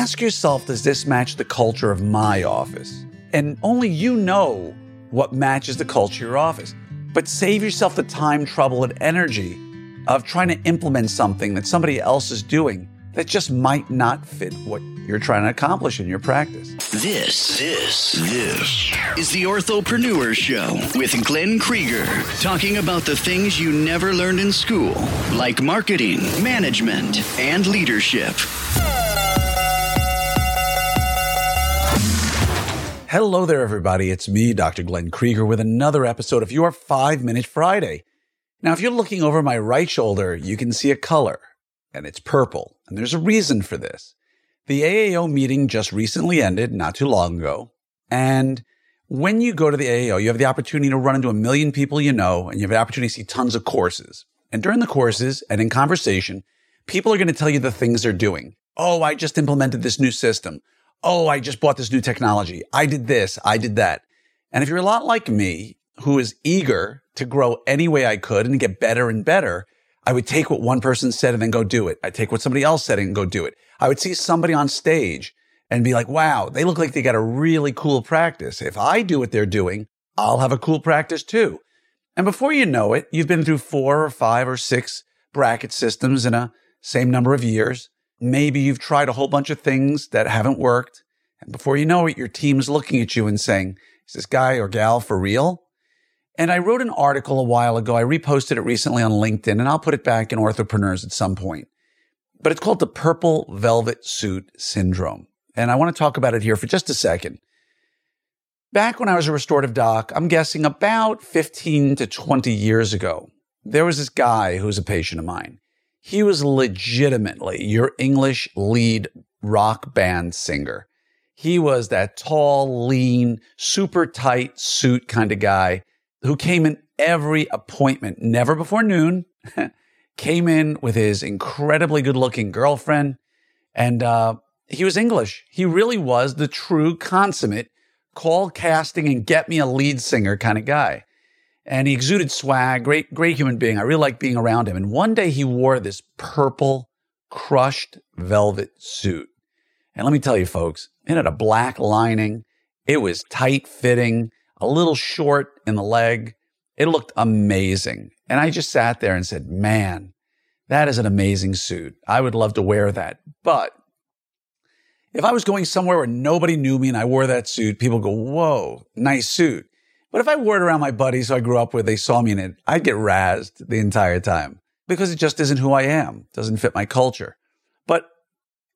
Ask yourself does this match the culture of my office? And only you know what matches the culture of your office. But save yourself the time, trouble, and energy of trying to implement something that somebody else is doing that just might not fit what you're trying to accomplish in your practice. This, this, this is the Orthopreneur Show with Glenn Krieger, talking about the things you never learned in school, like marketing, management, and leadership. Hello there, everybody. It's me, Dr. Glenn Krieger, with another episode of your Five Minute Friday. Now, if you're looking over my right shoulder, you can see a color, and it's purple. And there's a reason for this. The AAO meeting just recently ended, not too long ago. And when you go to the AAO, you have the opportunity to run into a million people you know, and you have the opportunity to see tons of courses. And during the courses and in conversation, people are going to tell you the things they're doing. Oh, I just implemented this new system. Oh, I just bought this new technology. I did this. I did that. And if you're a lot like me, who is eager to grow any way I could and get better and better, I would take what one person said and then go do it. I'd take what somebody else said and go do it. I would see somebody on stage and be like, wow, they look like they got a really cool practice. If I do what they're doing, I'll have a cool practice too. And before you know it, you've been through four or five or six bracket systems in a same number of years. Maybe you've tried a whole bunch of things that haven't worked. And before you know it, your team's looking at you and saying, is this guy or gal for real? And I wrote an article a while ago. I reposted it recently on LinkedIn and I'll put it back in Orthopreneurs at some point. But it's called the purple velvet suit syndrome. And I want to talk about it here for just a second. Back when I was a restorative doc, I'm guessing about 15 to 20 years ago, there was this guy who was a patient of mine. He was legitimately your English lead rock band singer. He was that tall, lean, super tight suit kind of guy who came in every appointment, never before noon, came in with his incredibly good looking girlfriend. And uh, he was English. He really was the true consummate call casting and get me a lead singer kind of guy and he exuded swag, great, great human being. I really liked being around him. And one day he wore this purple crushed velvet suit. And let me tell you, folks, it had a black lining. It was tight fitting, a little short in the leg. It looked amazing. And I just sat there and said, man, that is an amazing suit. I would love to wear that. But if I was going somewhere where nobody knew me and I wore that suit, people go, whoa, nice suit. But if I wore it around my buddies who I grew up with, they saw me in it, I'd get razzed the entire time because it just isn't who I am. It doesn't fit my culture. But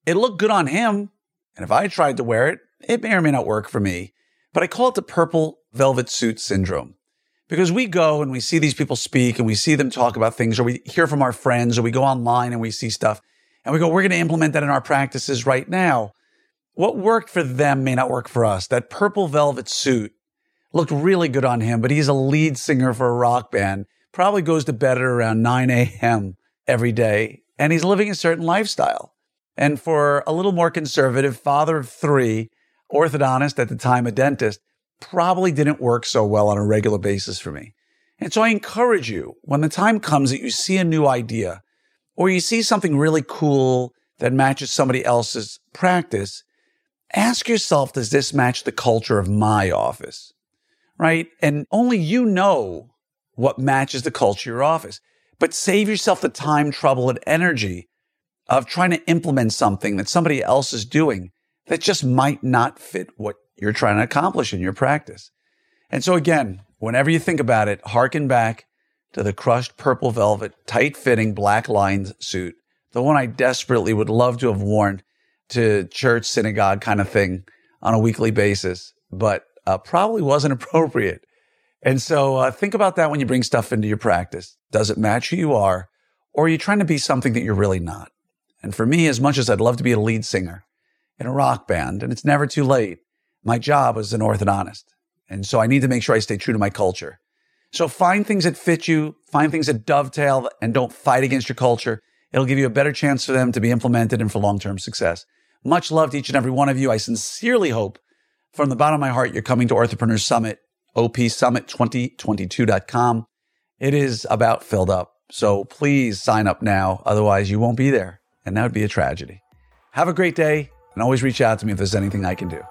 it looked good on him. And if I tried to wear it, it may or may not work for me. But I call it the purple velvet suit syndrome because we go and we see these people speak and we see them talk about things or we hear from our friends or we go online and we see stuff and we go, we're going to implement that in our practices right now. What worked for them may not work for us. That purple velvet suit looked really good on him, but he's a lead singer for a rock band. Probably goes to bed at around 9 a.m. every day, and he's living a certain lifestyle. And for a little more conservative, father of three, orthodontist at the time, a dentist, probably didn't work so well on a regular basis for me. And so I encourage you when the time comes that you see a new idea or you see something really cool that matches somebody else's practice, ask yourself, does this match the culture of my office? Right? And only you know what matches the culture of your office. But save yourself the time, trouble, and energy of trying to implement something that somebody else is doing that just might not fit what you're trying to accomplish in your practice. And so again, whenever you think about it, harken back to the crushed purple velvet, tight fitting black lined suit, the one I desperately would love to have worn to church, synagogue kind of thing on a weekly basis. But uh, probably wasn't appropriate. And so uh, think about that when you bring stuff into your practice. Does it match who you are? Or are you trying to be something that you're really not? And for me, as much as I'd love to be a lead singer in a rock band, and it's never too late, my job is an orthodontist. And so I need to make sure I stay true to my culture. So find things that fit you, find things that dovetail, and don't fight against your culture. It'll give you a better chance for them to be implemented and for long term success. Much love to each and every one of you. I sincerely hope from the bottom of my heart, you're coming to Orthopreneur Summit, opsummit2022.com. It is about filled up. So please sign up now. Otherwise, you won't be there. And that would be a tragedy. Have a great day. And always reach out to me if there's anything I can do.